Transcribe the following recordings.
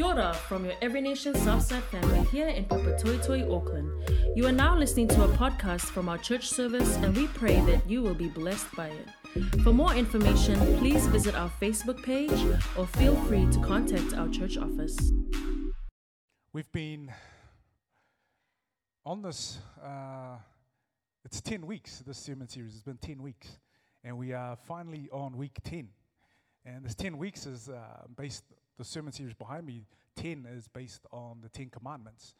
Kia ora from your Every Nation Southside family here in Papatoetoe, Auckland. You are now listening to a podcast from our church service, and we pray that you will be blessed by it. For more information, please visit our Facebook page or feel free to contact our church office. We've been on this, uh, it's 10 weeks, this sermon series. It's been 10 weeks. And we are finally on week 10. And this 10 weeks is uh, based, the sermon series behind me, 10 is based on the 10 commandments.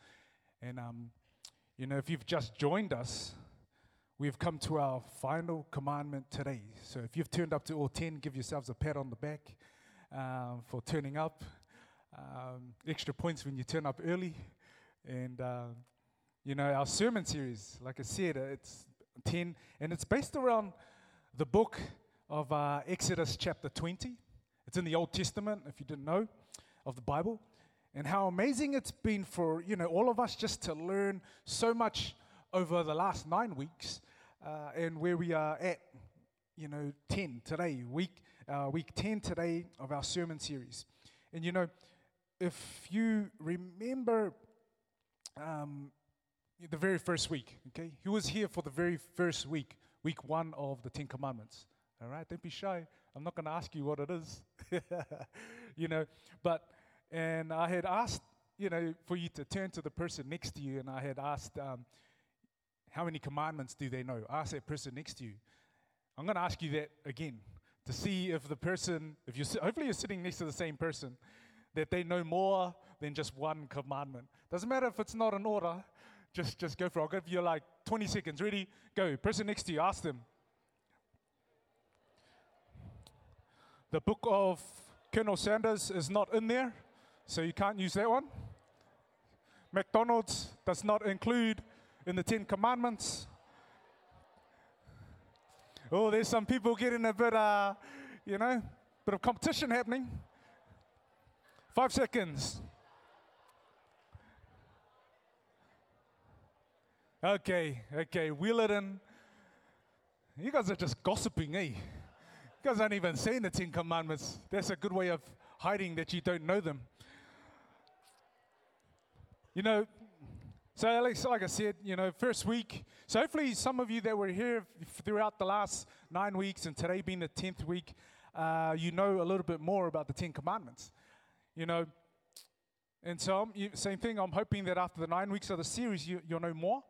And, um, you know, if you've just joined us, we've come to our final commandment today. So if you've turned up to all 10, give yourselves a pat on the back um, for turning up. Um, extra points when you turn up early. And, uh, you know, our sermon series, like I said, it's 10, and it's based around the book of uh, Exodus chapter 20. It's in the Old Testament, if you didn't know, of the Bible. And how amazing it's been for, you know, all of us just to learn so much over the last nine weeks uh, and where we are at, you know, 10 today, week, uh, week 10 today of our sermon series. And, you know, if you remember um, the very first week, okay, he was here for the very first week, week one of the Ten Commandments. All right, don't be shy. I'm not going to ask you what it is. you know, but, and I had asked, you know, for you to turn to the person next to you, and I had asked, um, how many commandments do they know? Ask that person next to you. I'm going to ask you that again to see if the person, if you're, hopefully you're sitting next to the same person, that they know more than just one commandment. Doesn't matter if it's not an order, just, just go for it. I'll give you like 20 seconds. Ready? Go. Person next to you, ask them. The book of Colonel Sanders is not in there, so you can't use that one. McDonald's does not include in the Ten Commandments. Oh, there's some people getting a bit, uh, you know, bit of competition happening. Five seconds. Okay, okay, wheel it in. You guys are just gossiping, eh? Guys aren't even saying the Ten Commandments. That's a good way of hiding that you don't know them. You know, so Alex, like I said, you know, first week. So hopefully, some of you that were here throughout the last nine weeks and today being the tenth week, uh, you know a little bit more about the Ten Commandments. You know, and so I'm, same thing. I'm hoping that after the nine weeks of the series, you, will know more,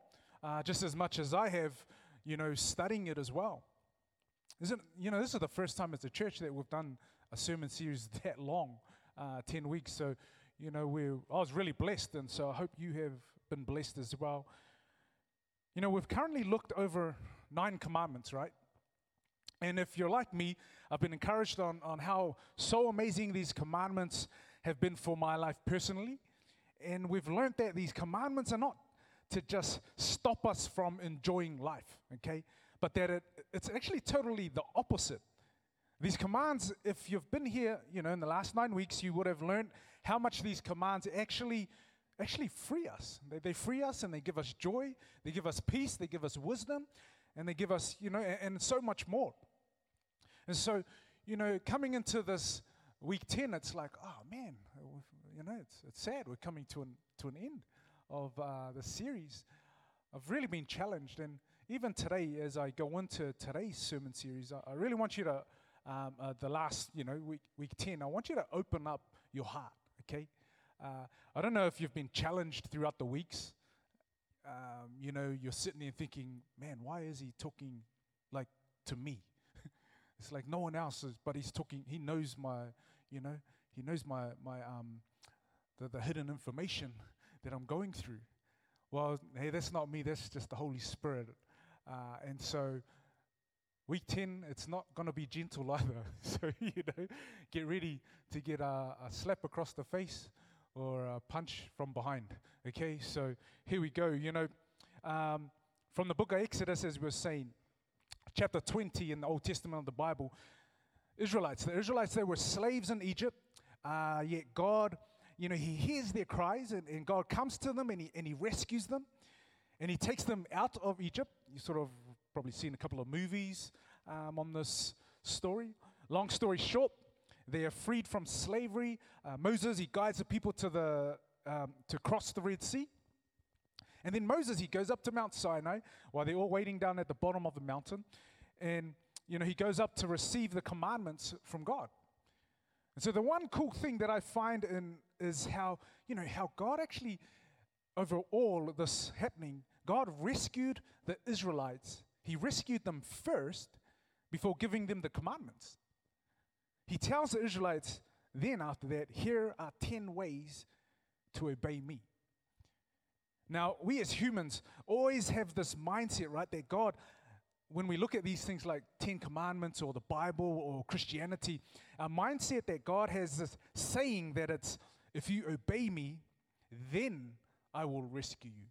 uh, just as much as I have. You know, studying it as well. Isn't you know this is the first time as a church that we've done a sermon series that long, uh, ten weeks. So you know we I was really blessed, and so I hope you have been blessed as well. You know we've currently looked over nine commandments, right? And if you're like me, I've been encouraged on, on how so amazing these commandments have been for my life personally. And we've learned that these commandments are not to just stop us from enjoying life, okay? But that it, it's actually totally the opposite. These commands, if you've been here, you know, in the last nine weeks, you would have learned how much these commands actually actually free us. They, they free us and they give us joy, they give us peace, they give us wisdom, and they give us, you know, and, and so much more. And so, you know, coming into this week 10, it's like, oh man, you know, it's, it's sad. We're coming to an, to an end of uh, the series. I've really been challenged, and even today, as I go into today's sermon series, I, really want you to, um, uh, the last, you know, week, week 10, I want you to open up your heart, okay? Uh, I don't know if you've been challenged throughout the weeks. Um, you know, you're sitting there thinking, man, why is he talking like to me? it's like no one else is, but he's talking, he knows my, you know, he knows my, my, um, the, the hidden information that I'm going through. Well, hey, that's not me, that's just the Holy Spirit uh, and so, week 10, it's not going to be gentle either. so, you know, get ready to get a, a, slap across the face or a punch from behind. Okay, so here we go. You know, um, from the book of Exodus, as we were saying, chapter 20 in the Old Testament of the Bible, Israelites, the Israelites, they were slaves in Egypt, uh, yet God, you know, He hears their cries and, and God comes to them and he, and he rescues them and he takes them out of Egypt. You sort of probably seen a couple of movies um, on this story. Long story short, they are freed from slavery. Uh, Moses, he guides the people to, the, um, to cross the Red Sea. And then Moses, he goes up to Mount Sinai while they're all waiting down at the bottom of the mountain. And, you know, he goes up to receive the commandments from God. And so the one cool thing that I find in is how, you know, how God actually, over all this happening, God rescued the Israelites. He rescued them first before giving them the commandments. He tells the Israelites then after that, here are 10 ways to obey me. Now, we as humans always have this mindset, right, that God, when we look at these things like Ten Commandments or the Bible or Christianity, our mindset that God has this saying that it's, if you obey me, then I will rescue you.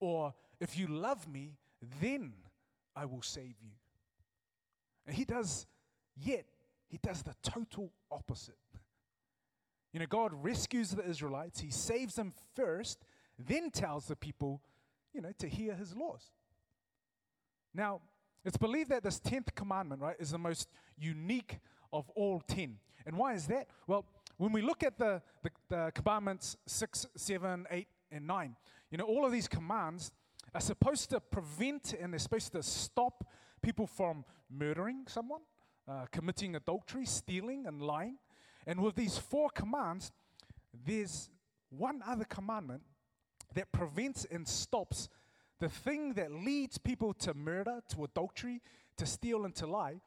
Or if you love me, then I will save you. And he does, yet, he does the total opposite. You know, God rescues the Israelites, he saves them first, then tells the people, you know, to hear his laws. Now, it's believed that this 10th commandment, right, is the most unique of all 10. And why is that? Well, when we look at the, the, the commandments 6, 7, 8, and 9, you know, all of these commands are supposed to prevent and they're supposed to stop people from murdering someone, uh, committing adultery, stealing, and lying. And with these four commands, there's one other commandment that prevents and stops the thing that leads people to murder, to adultery, to steal, and to lie.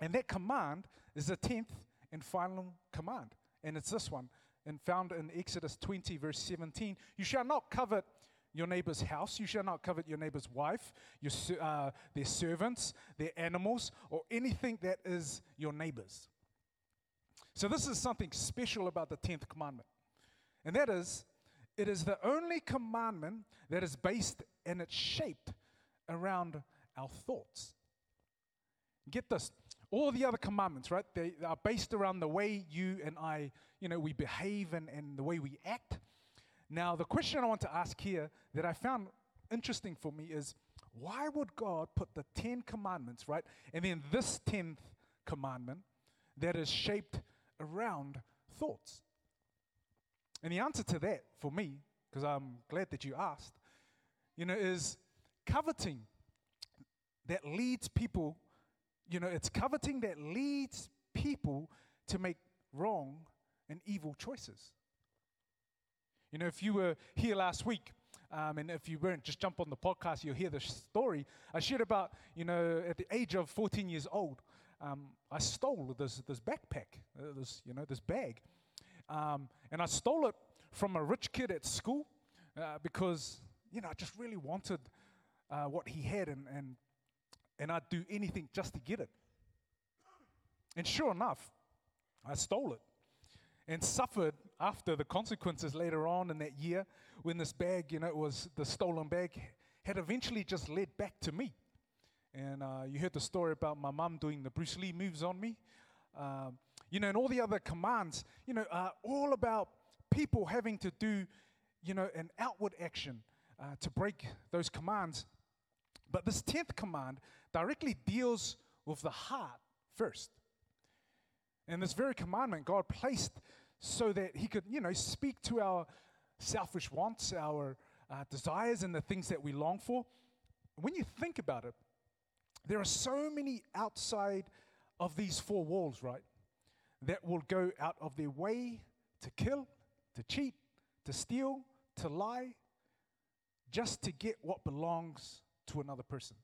And that command is the 10th and final command. And it's this one, and found in Exodus 20, verse 17. You shall not covet your neighbor's house. You shall not covet your neighbor's wife, your, uh, their servants, their animals, or anything that is your neighbor's. So, this is something special about the 10th commandment. And that is, it is the only commandment that is based and it's shaped around our thoughts. Get this all the other commandments, right, they are based around the way you and I, you know, we behave and, and the way we act. Now, the question I want to ask here that I found interesting for me is why would God put the Ten Commandments, right, and then this tenth commandment that is shaped around thoughts? And the answer to that for me, because I'm glad that you asked, you know, is coveting that leads people you know, it's coveting that leads people to make wrong and evil choices. You know, if you were here last week, um, and if you weren't, just jump on the podcast, you'll hear the story. I shared about, you know, at the age of 14 years old, um, I stole this, this backpack, uh, this, you know, this bag. Um, and I stole it from a rich kid at school uh, because, you know, I just really wanted uh, what he had. And, and and I'd do anything just to get it. And sure enough, I stole it and suffered after the consequences later on in that year when this bag, you know, it was the stolen bag, had eventually just led back to me. And uh, you heard the story about my mum doing the Bruce Lee moves on me. Um, you know, and all the other commands, you know, are all about people having to do, you know, an outward action uh, to break those commands. But this 10th command directly deals with the heart first. And this very commandment God placed so that He could, you know, speak to our selfish wants, our uh, desires, and the things that we long for. When you think about it, there are so many outside of these four walls, right, that will go out of their way to kill, to cheat, to steal, to lie, just to get what belongs to another person.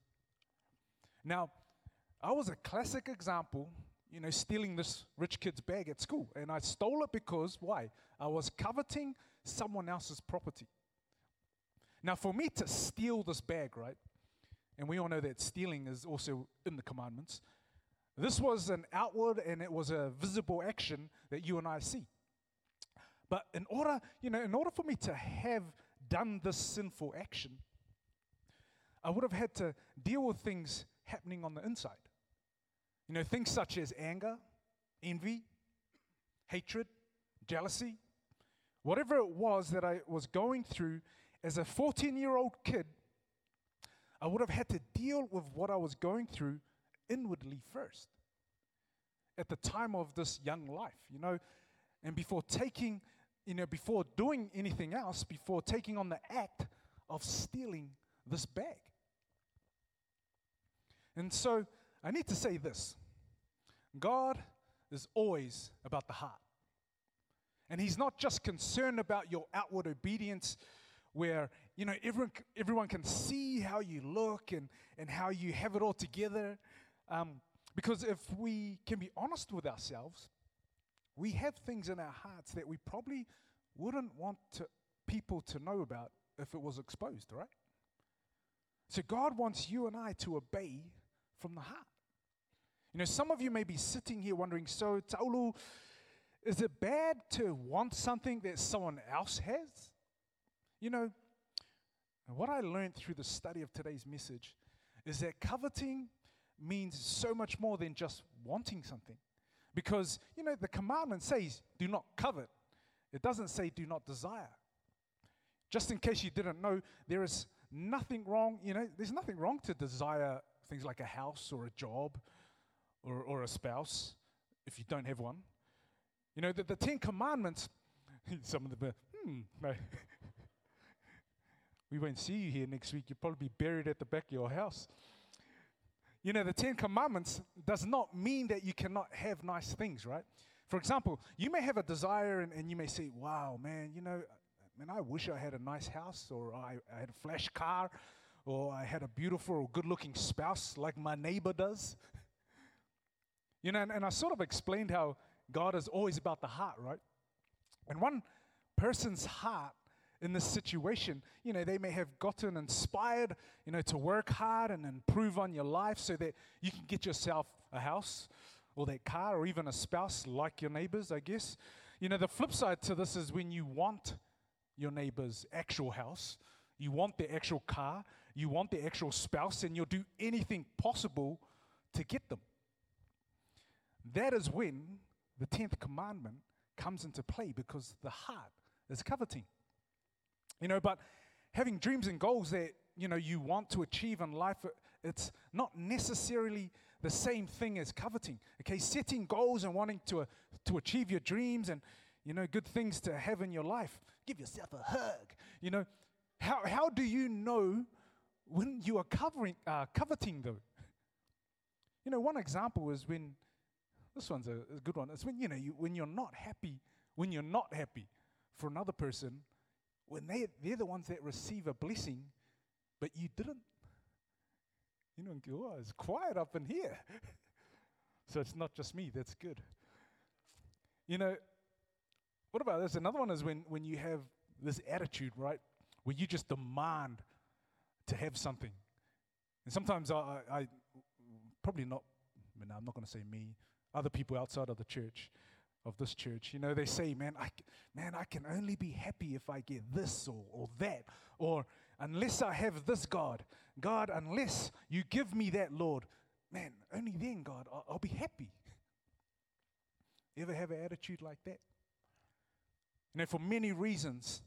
Now, I was a classic example, you know, stealing this rich kid's bag at school. And I stole it because, why? I was coveting someone else's property. Now, for me to steal this bag, right? And we all know that stealing is also in the commandments. This was an outward and it was a visible action that you and I see. But in order, you know, in order for me to have done this sinful action, I would have had to deal with things happening on the inside. You know, things such as anger, envy, hatred, jealousy, whatever it was that I was going through as a 14 year old kid, I would have had to deal with what I was going through inwardly first. at the time of this young life, you know, and before taking, you know, before doing anything else, before taking on the act of stealing this bag. And so I need to say this God is always about the heart. And He's not just concerned about your outward obedience, where you know everyone, everyone can see how you look and, and how you have it all together. Um, because if we can be honest with ourselves, we have things in our hearts that we probably wouldn't want to, people to know about if it was exposed, right? So God wants you and I to obey from the heart. You know, some of you may be sitting here wondering, so Taulu, is it bad to want something that someone else has? You know, what I learned through the study of today's message is that coveting means so much more than just wanting something. Because, you know, the commandment says, do not covet. It doesn't say, do not desire. Just in case you didn't know, there is nothing wrong, you know, there's nothing wrong to desire things like a house or a job or, or a spouse if you don't have one. You know, the, the Ten Commandments, some of them, hmm, we won't see you here next week. You'll probably be buried at the back of your house. You know, the Ten Commandments does not mean that you cannot have nice things, right? For example, you may have a desire and, and you may say, wow, man, you know, man, I wish I had a nice house or I, I had a flash car or I had a beautiful or good looking spouse like my neighbor does. you know, and, and I sort of explained how God is always about the heart, right? And one person's heart in this situation, you know, they may have gotten inspired, you know, to work hard and improve on your life so that you can get yourself a house or that car or even a spouse like your neighbors, I guess. You know, the flip side to this is when you want your neighbor's actual house, you want the actual car, you want the actual spouse, and you'll do anything possible to get them. That is when the 10th commandment comes into play because the heart is coveting. You know, but having dreams and goals that, you know, you want to achieve in life, it's not necessarily the same thing as coveting. Okay, setting goals and wanting to, uh, to achieve your dreams and, you know, good things to have in your life. Give yourself a hug. You know, how, how do you know when you are covering, uh, coveting though? You know, one example is when, this one's a, a good one, it's when, you know, you, when you're not happy, when you're not happy for another person, when they, they're the ones that receive a blessing, but you didn't. You know, oh, it's quiet up in here. so it's not just me, that's good. You know, what about this? Another one is when, when you have this attitude, right? Where you just demand to have something. And sometimes I, I, probably not, I mean, I'm not going to say me, other people outside of the church, of this church, you know, they say, man, I, man, I can only be happy if I get this or, or that, or unless I have this God, God, unless you give me that, Lord, man, only then, God, I'll, I'll be happy. Ever have an attitude like that? You know, for many reasons,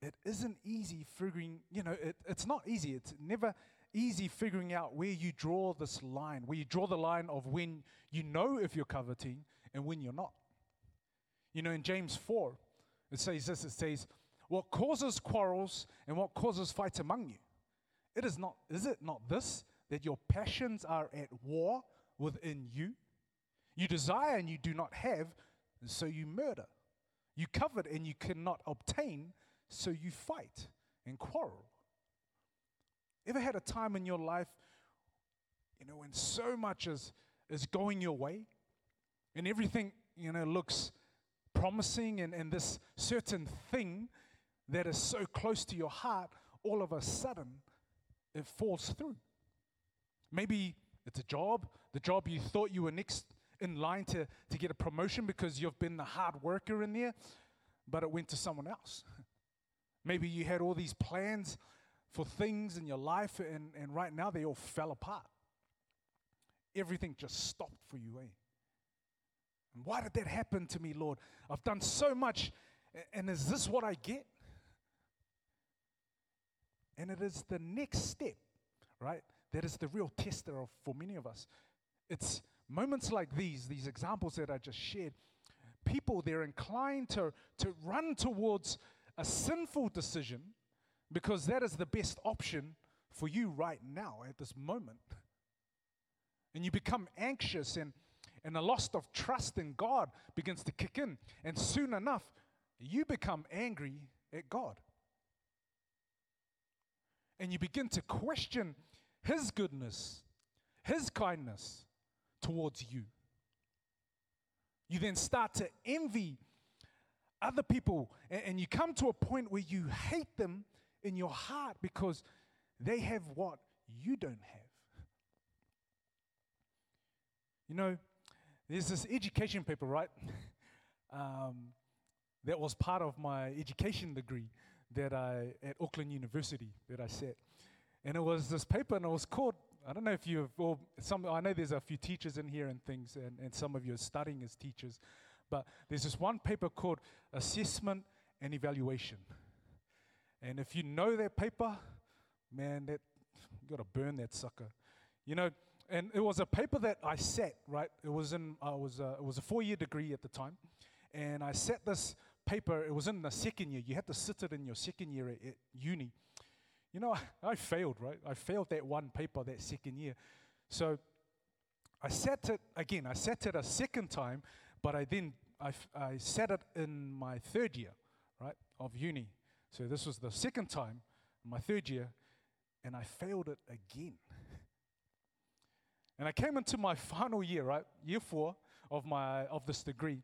it isn't easy figuring, you know, it, it's not easy. It's never easy figuring out where you draw this line, where you draw the line of when you know if you're coveting and when you're not. You know, in James 4, it says this it says, What causes quarrels and what causes fights among you? It is not, is it not this, that your passions are at war within you? You desire and you do not have, so you murder. You covet and you cannot obtain, so you fight and quarrel. Ever had a time in your life, you know, when so much is, is going your way and everything, you know, looks promising and, and this certain thing that is so close to your heart, all of a sudden it falls through. Maybe it's a job, the job you thought you were next in line to, to get a promotion because you've been the hard worker in there, but it went to someone else. Maybe you had all these plans for things in your life, and, and right now they all fell apart. Everything just stopped for you, eh? And why did that happen to me, Lord? I've done so much, and is this what I get? And it is the next step, right? That is the real tester for many of us. It's moments like these, these examples that I just shared, people, they're inclined to, to run towards a sinful decision because that is the best option for you right now at this moment. And you become anxious, and, and a loss of trust in God begins to kick in. And soon enough, you become angry at God. And you begin to question His goodness, His kindness towards you. You then start to envy other people, and, and you come to a point where you hate them in your heart because they have what you don't have. You know, there's this education paper, right? um, that was part of my education degree that I at Auckland University that I sat, and it was this paper, and it was called. I don't know if you've, or some. I know there's a few teachers in here and things, and, and some of you are studying as teachers, but there's this one paper called Assessment and Evaluation, and if you know that paper, man, that you got to burn that sucker. You know, and it was a paper that I sat right. It was in uh, was a, it was a four year degree at the time, and I sat this paper. It was in the second year. You had to sit it in your second year at, at uni. You know, I, I failed right. I failed that one paper that second year, so I sat it again. I sat it a second time, but I then I, I sat it in my third year, right, of uni. So this was the second time, my third year, and I failed it again. And I came into my final year, right, year four of my of this degree,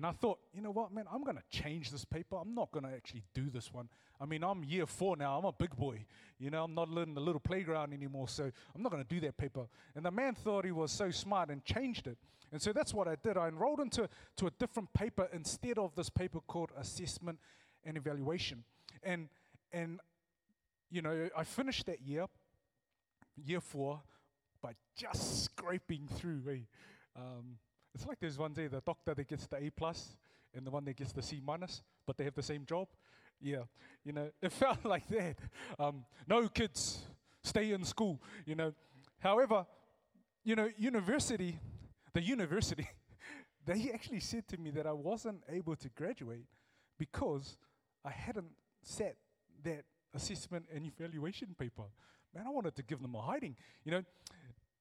and I thought, you know what, man, I'm going to change this paper. I'm not going to actually do this one. I mean, I'm year four now. I'm a big boy. You know, I'm not in the little playground anymore, so I'm not going to do that paper. And the man thought he was so smart and changed it. And so that's what I did. I enrolled into to a different paper instead of this paper called assessment and evaluation. And and you know, I finished that year, year four, by just scraping through. Um, it's like there's one day the doctor that gets the A plus and the one that gets the C minus, but they have the same job. Yeah, you know, it felt like that. Um, no kids stay in school. You know, however, you know, university, the university, they actually said to me that I wasn't able to graduate because I hadn't sat that assessment and evaluation paper. Man, I wanted to give them a hiding, you know,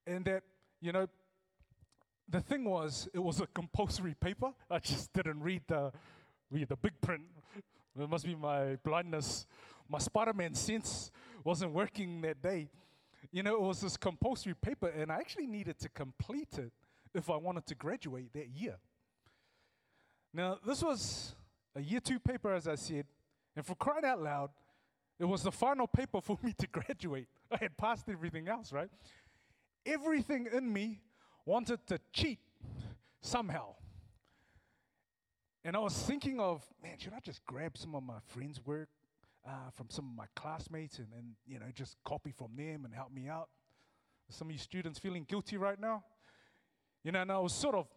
and that, you know, the thing was, it was a compulsory paper. I just didn't read the, read the big print. It must be my blindness. My Spider Man sense wasn't working that day. You know, it was this compulsory paper, and I actually needed to complete it if I wanted to graduate that year. Now, this was a year two paper, as I said, and for crying out loud, it was the final paper for me to graduate. I had passed everything else, right? Everything in me wanted to cheat somehow. And I was thinking of, man, should I just grab some of my friends' work uh, from some of my classmates and, and, you know, just copy from them and help me out? Some of you students feeling guilty right now? You know, and I was sort of,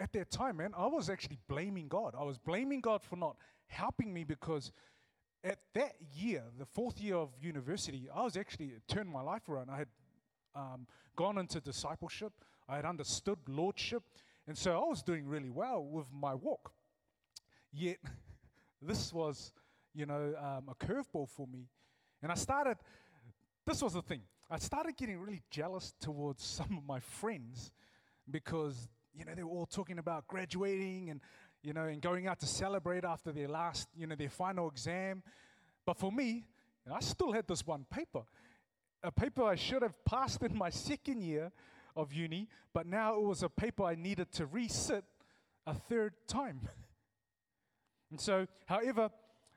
at that time, man, I was actually blaming God. I was blaming God for not helping me because at that year, the fourth year of university, I was actually turned my life around. I had um, gone into discipleship. I had understood lordship, and so I was doing really well with my walk. Yet, this was, you know, um, a curveball for me, and I started. This was the thing. I started getting really jealous towards some of my friends because you know they were all talking about graduating and you know, and going out to celebrate after their last, you know, their final exam. But for me, I still had this one paper, a paper I should have passed in my second year of uni, but now it was a paper I needed to resit a third time. and so, however,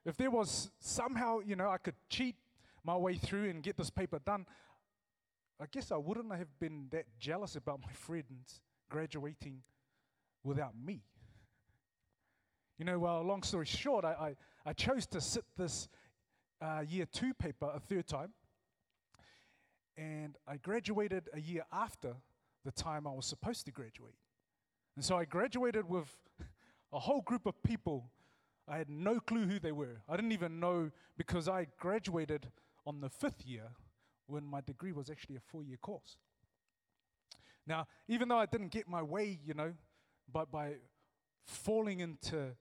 if there was somehow, you know, I could cheat my way through and get this paper done, I guess I wouldn't have been that jealous about my friends graduating without me. You know, well, long story short, I, I, I chose to sit this uh, year two paper a third time, and I graduated a year after the time I was supposed to graduate. And so I graduated with a whole group of people. I had no clue who they were. I didn't even know because I graduated on the fifth year when my degree was actually a four year course. Now, even though I didn't get my way, you know, but by falling into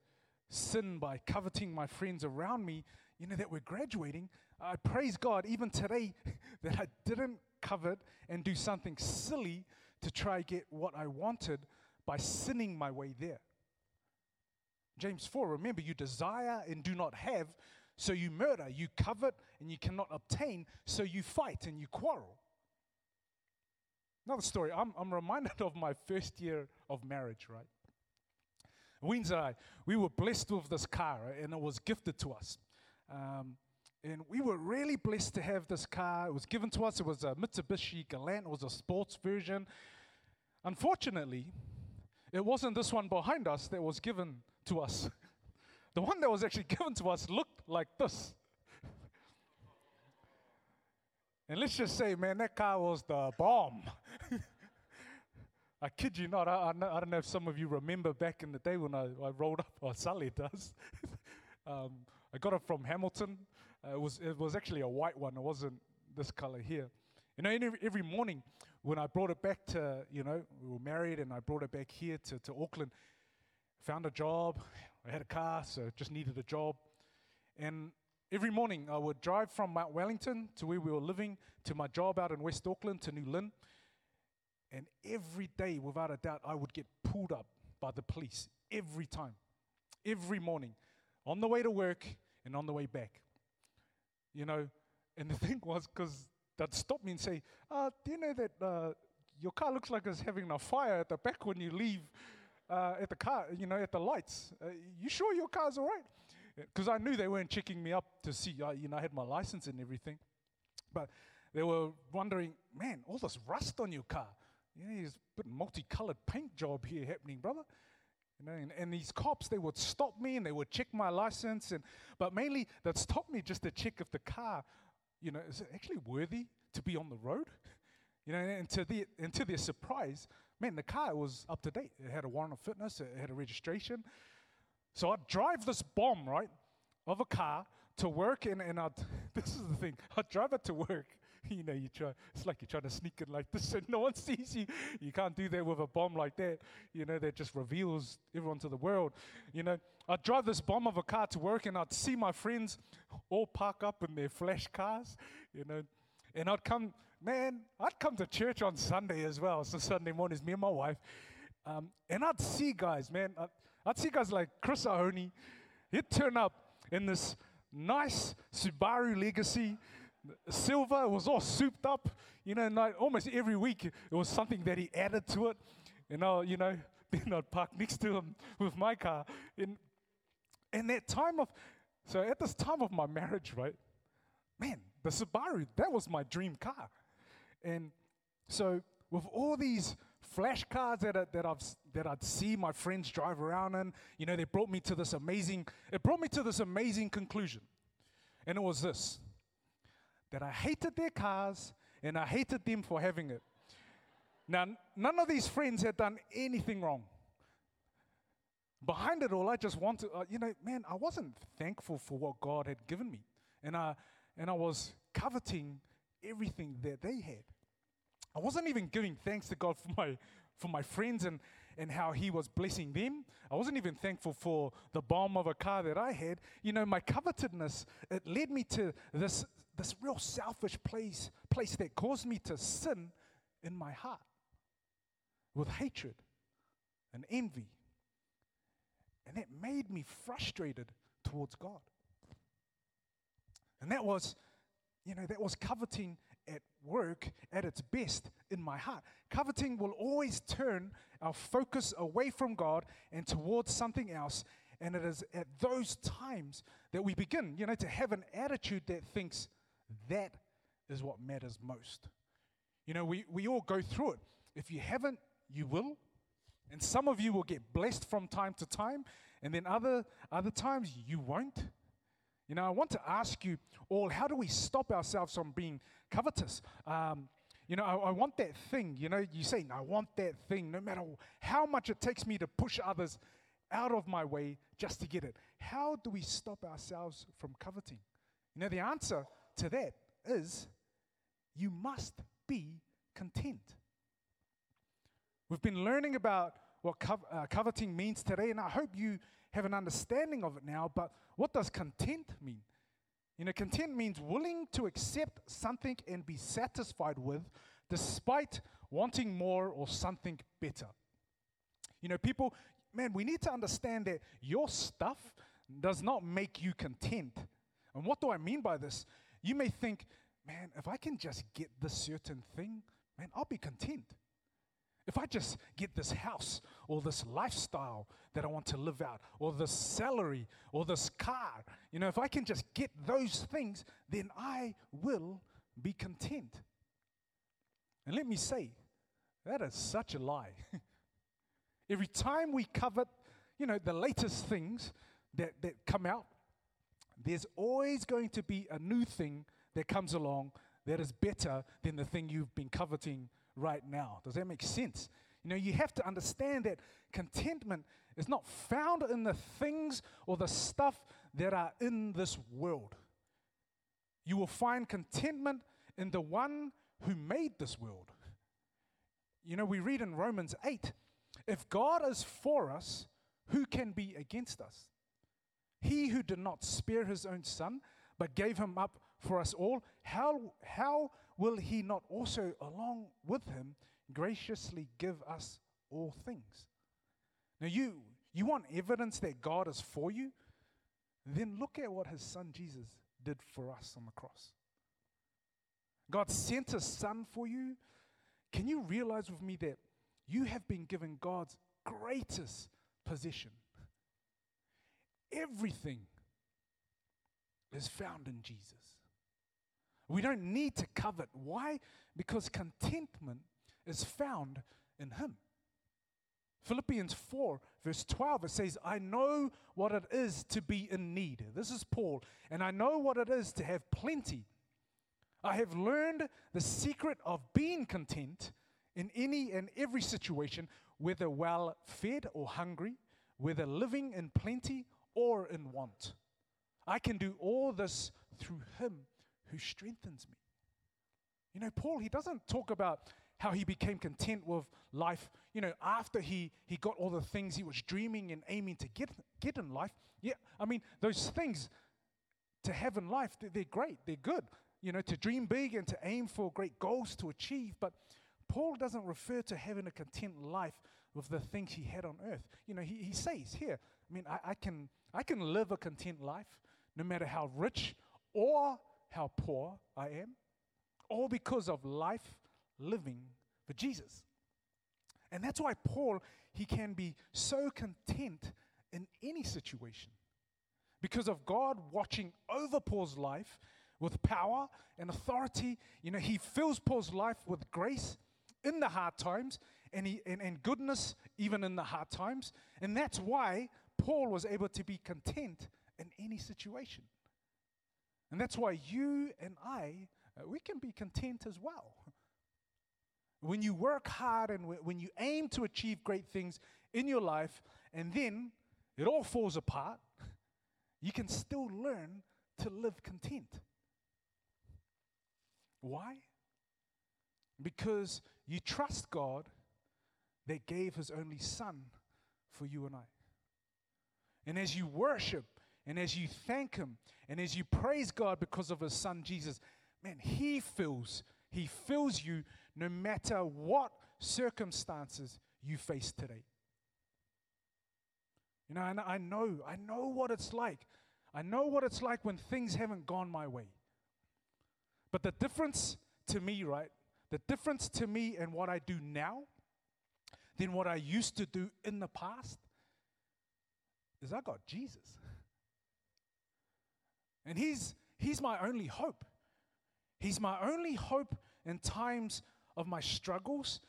sin, by coveting my friends around me, you know, that we're graduating, I praise God even today that I didn't covet and do something silly to try get what I wanted by sinning my way there. James 4, remember, you desire and do not have, so you murder. You covet and you cannot obtain, so you fight and you quarrel. Another story. I'm, I'm reminded of my first year of marriage, right? I, we were blessed with this car, and it was gifted to us. Um, and we were really blessed to have this car. It was given to us. It was a Mitsubishi Galant. It was a sports version. Unfortunately, it wasn't this one behind us that was given to us. The one that was actually given to us looked like this. And let's just say, man, that car was the bomb. I kid you not. I, I, I, don't know if some of you remember back in the day when I, I rolled up, or Sally does. um, I got it from Hamilton. Uh, it, was, it was actually a white one, it wasn't this color here. You know, every, morning when I brought it back to, you know, we were married and I brought it back here to, to Auckland, found a job, I had a car, so just needed a job. And every morning I would drive from Mount Wellington to where we were living to my job out in West Auckland to New Lynn. And every day, without a doubt, I would get pulled up by the police every time, every morning, on the way to work and on the way back. You know, and the thing was, because they'd stop me and say, uh, Do you know that uh, your car looks like it's having a fire at the back when you leave uh, at the car, you know, at the lights. Uh, you sure your car's all right? Because I knew they weren't checking me up to see, uh, you know, I had my license and everything. But they were wondering, man, all this rust on your car. You know, there's a bit multicolored paint job here happening, brother. You know, and, and, these cops, they would stop me and they would check my license, and but mainly they'd stop me just to check if the car, you know, is actually worthy to be on the road. You know, and to, the, and to their surprise, Man, the car was up to date. It had a warrant of fitness, it had a registration. So I'd drive this bomb, right, of a car to work, and, and I'd, this is the thing, I'd drive it to work. You know, you try, it's like you're trying to sneak in like this and no one sees you. You can't do that with a bomb like that, you know, that just reveals everyone to the world. You know, I'd drive this bomb of a car to work and I'd see my friends all park up in their flash cars, you know, and I'd come man, I'd come to church on Sunday as well. So Sunday mornings, me and my wife. Um, and I'd see guys, man. I'd, I'd see guys like Chris Ahoni. He'd turn up in this nice Subaru Legacy silver. Was all souped up. You know, like almost every week it was something that he added to it. You know, you know, then I'd park next to him with my car. In, in that time of, so at this time of my marriage, right, man, the Subaru, that was my dream car. And so, with all these flash cars that, I, that, I've, that I'd see my friends drive around in, you know, they brought me to this amazing, it brought me to this amazing conclusion. And it was this that I hated their cars and I hated them for having it. Now, none of these friends had done anything wrong. Behind it all, I just wanted, uh, you know, man, I wasn't thankful for what God had given me. And I, and I was coveting everything that they had. I wasn't even giving thanks to God for my, for my friends and, and how He was blessing them. I wasn't even thankful for the bomb of a car that I had. You know, my covetedness, it led me to this, this real selfish place, place that caused me to sin in my heart with hatred and envy. And that made me frustrated towards God. And that was, you know, that was coveting at work at its best in my heart. Coveting will always turn our focus away from God and towards something else. And it is at those times that we begin, you know, to have an attitude that thinks that is what matters most. You know, we, we all go through it. If you haven't, you will. And some of you will get blessed from time to time, and then other, other times you won't. You know, I want to ask you all how do we stop ourselves from being covetous? Um, you know, I, I, want that thing. You know, you say, I want that thing, no matter how much it takes me to push others out of my way just to get it. How do we stop ourselves from coveting? You know, the answer to that is you must be content. We've been learning about what co- uh, coveting means today, and I hope you have an understanding of it now. But what does content mean? You know, content means willing to accept something and be satisfied with, despite wanting more or something better. You know, people, man, we need to understand that your stuff does not make you content. And what do I mean by this? You may think, man, if I can just get this certain thing, man, I'll be content. If I just get this house or this lifestyle that I want to live out, or this salary or this car, you know, if I can just get those things, then I will be content. And let me say, that is such a lie. Every time we covet, you know, the latest things that, that come out, there's always going to be a new thing that comes along that is better than the thing you've been coveting right now. Does that make sense? You know, you have to understand that contentment is not found in the things or the stuff that are in this world. You will find contentment in the one who made this world. You know, we read in Romans 8 if God is for us, who can be against us? He who did not spare his own son, but gave him up for us all, how, how will he not also, along with him, graciously give us all things? Now, you, you want evidence that God is for you? Then look at what his son Jesus did for us on the cross. God sent his son for you. Can you realize with me that you have been given God's greatest possession? Everything is found in Jesus. We don't need to covet. Why? Because contentment is found in Him. Philippians 4, verse 12, it says, I know what it is to be in need. This is Paul. And I know what it is to have plenty. I have learned the secret of being content in any and every situation, whether well fed or hungry, whether living in plenty or in want. I can do all this through Him who strengthens me. You know, Paul, he doesn't talk about how he became content with life, you know, after he, he got all the things he was dreaming and aiming to get, get in life. Yeah, I mean, those things to have in life, they're, great, they're good, you know, to dream big and to aim for great goals to achieve. But Paul doesn't refer to having a content life with the things he had on earth. You know, he, he says here, I mean, I, I, can, I can live a content life no matter how rich or how poor I am, all because of life living for Jesus. And that's why Paul, he can be so content in any situation. Because of God watching over Paul's life with power and authority, you know, he fills Paul's life with grace in the hard times and, he, and, and goodness even in the hard times. And that's why Paul was able to be content in any situation. And that's why you and I, uh, we can be content as well. When you work hard and w- when you aim to achieve great things in your life, and then it all falls apart, you can still learn to live content. Why? Because you trust God that gave his only son for you and I. And as you worship and as you thank him and as you praise God because of his son Jesus, man, he fills, he fills you no matter what circumstances you face today. You know, and I know, I know what it's like. I know what it's like when things haven't gone my way. But the difference to me, right, the difference to me and what I do now than what I used to do in the past is I got Jesus. And he's, he's my only hope. He's my only hope in times of my struggles.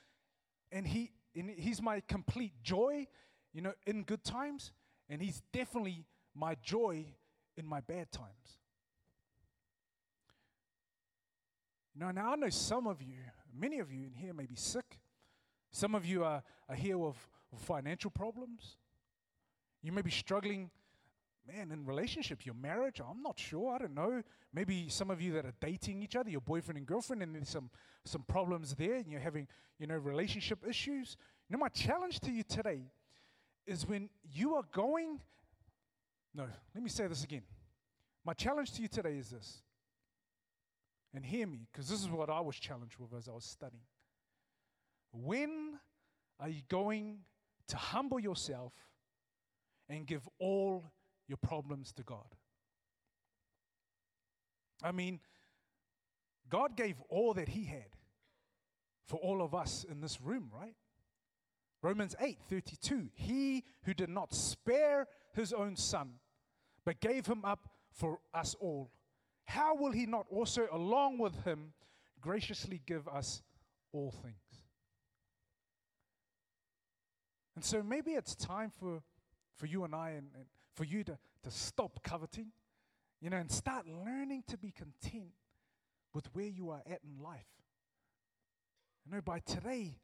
And, he, and he's my complete joy, you know, in good times. And he's definitely my joy in my bad times. Now, now I know some of you, many of you in here may be sick. Some of you are, are here with, with financial problems. You may be struggling man, in relationship, your marriage, I'm not sure. I don't know. Maybe some of you that are dating each other, your boyfriend and girlfriend, and there's some, some problems there, and you're having, you know, relationship issues. You know, my challenge to you today is when you are going, no, let me say this again. My challenge to you today is this. And hear me, because this is what I was challenged with as I was studying. When are you going to humble yourself and give all your problems to God? I mean, God gave all that He had for all of us in this room, right? Romans 8 32. He who did not spare his own son, but gave him up for us all, how will he not also, along with him, graciously give us all things? And so maybe it's time for, for you and I and, and for you to, to stop coveting, you know, and start learning to be content with where you are at in life. You know, by today,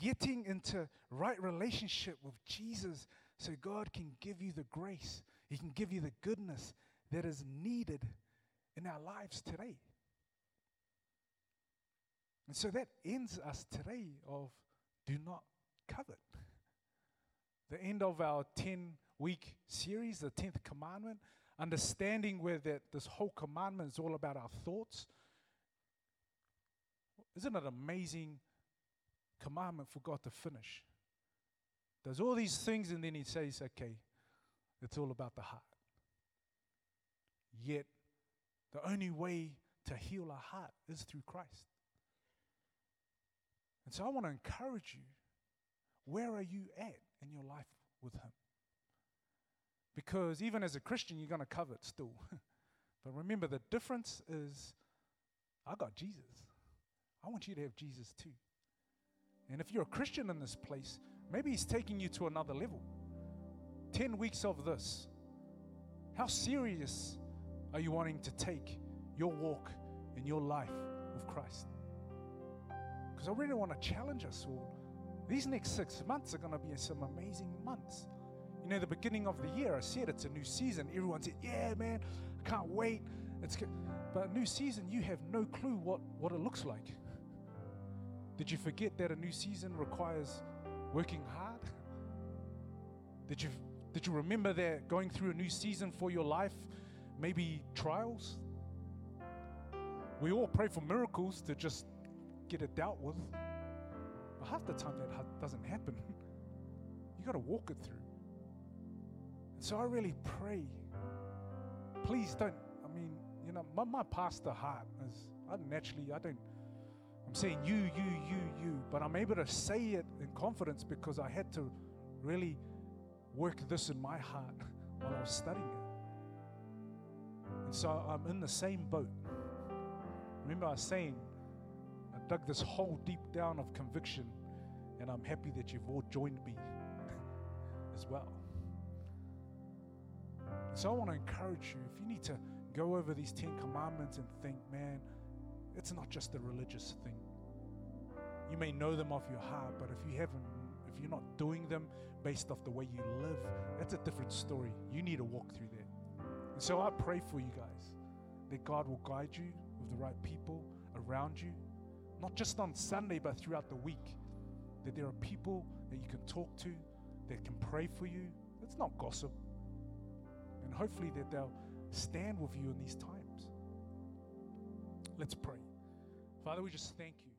getting into right relationship with Jesus so God can give you the grace, He can give you the goodness that is needed in our lives today. And so that ends us today of do not covet. The end of our 10 week series, the 10th commandment, understanding where that this whole commandment is all about our thoughts. Isn't it amazing commandment for God to finish? Does all these things and then he says, okay, it's all about the heart. Yet, the only way to heal our heart is through Christ. And so I want to encourage you where are you at in your life with Him? Because even as a Christian, you're going to covet still. but remember, the difference is I got Jesus. I want you to have Jesus too. And if you're a Christian in this place, maybe He's taking you to another level. 10 weeks of this. How serious are you wanting to take your walk in your life with Christ? Because I really want to challenge us all. These next six months are going to be some amazing months. You know, the beginning of the year, I said it's a new season. Everyone said, Yeah, man, I can't wait. It's good. But a new season, you have no clue what, what it looks like. Did you forget that a new season requires working hard? Did you, did you remember that going through a new season for your life maybe trials. We all pray for miracles to just get it dealt with. But half the time that doesn't happen. you got to walk it through. And so I really pray. Please don't, I mean, you know, my, my pastor heart is, I naturally, I don't, I'm saying you, you, you, you, but I'm able to say it in confidence because I had to really work this in my heart while I was studying it. And so I'm in the same boat. Remember, I was saying, I dug this hole deep down of conviction, and I'm happy that you've all joined me as well. So I want to encourage you if you need to go over these 10 commandments and think, man, it's not just a religious thing. You may know them off your heart, but if you haven't, if you're not doing them based off the way you live, that's a different story. You need to walk through that. And so I pray for you guys that God will guide you with the right people around you, not just on Sunday, but throughout the week. That there are people that you can talk to, that can pray for you. It's not gossip. And hopefully that they'll stand with you in these times. Let's pray. Father, we just thank you.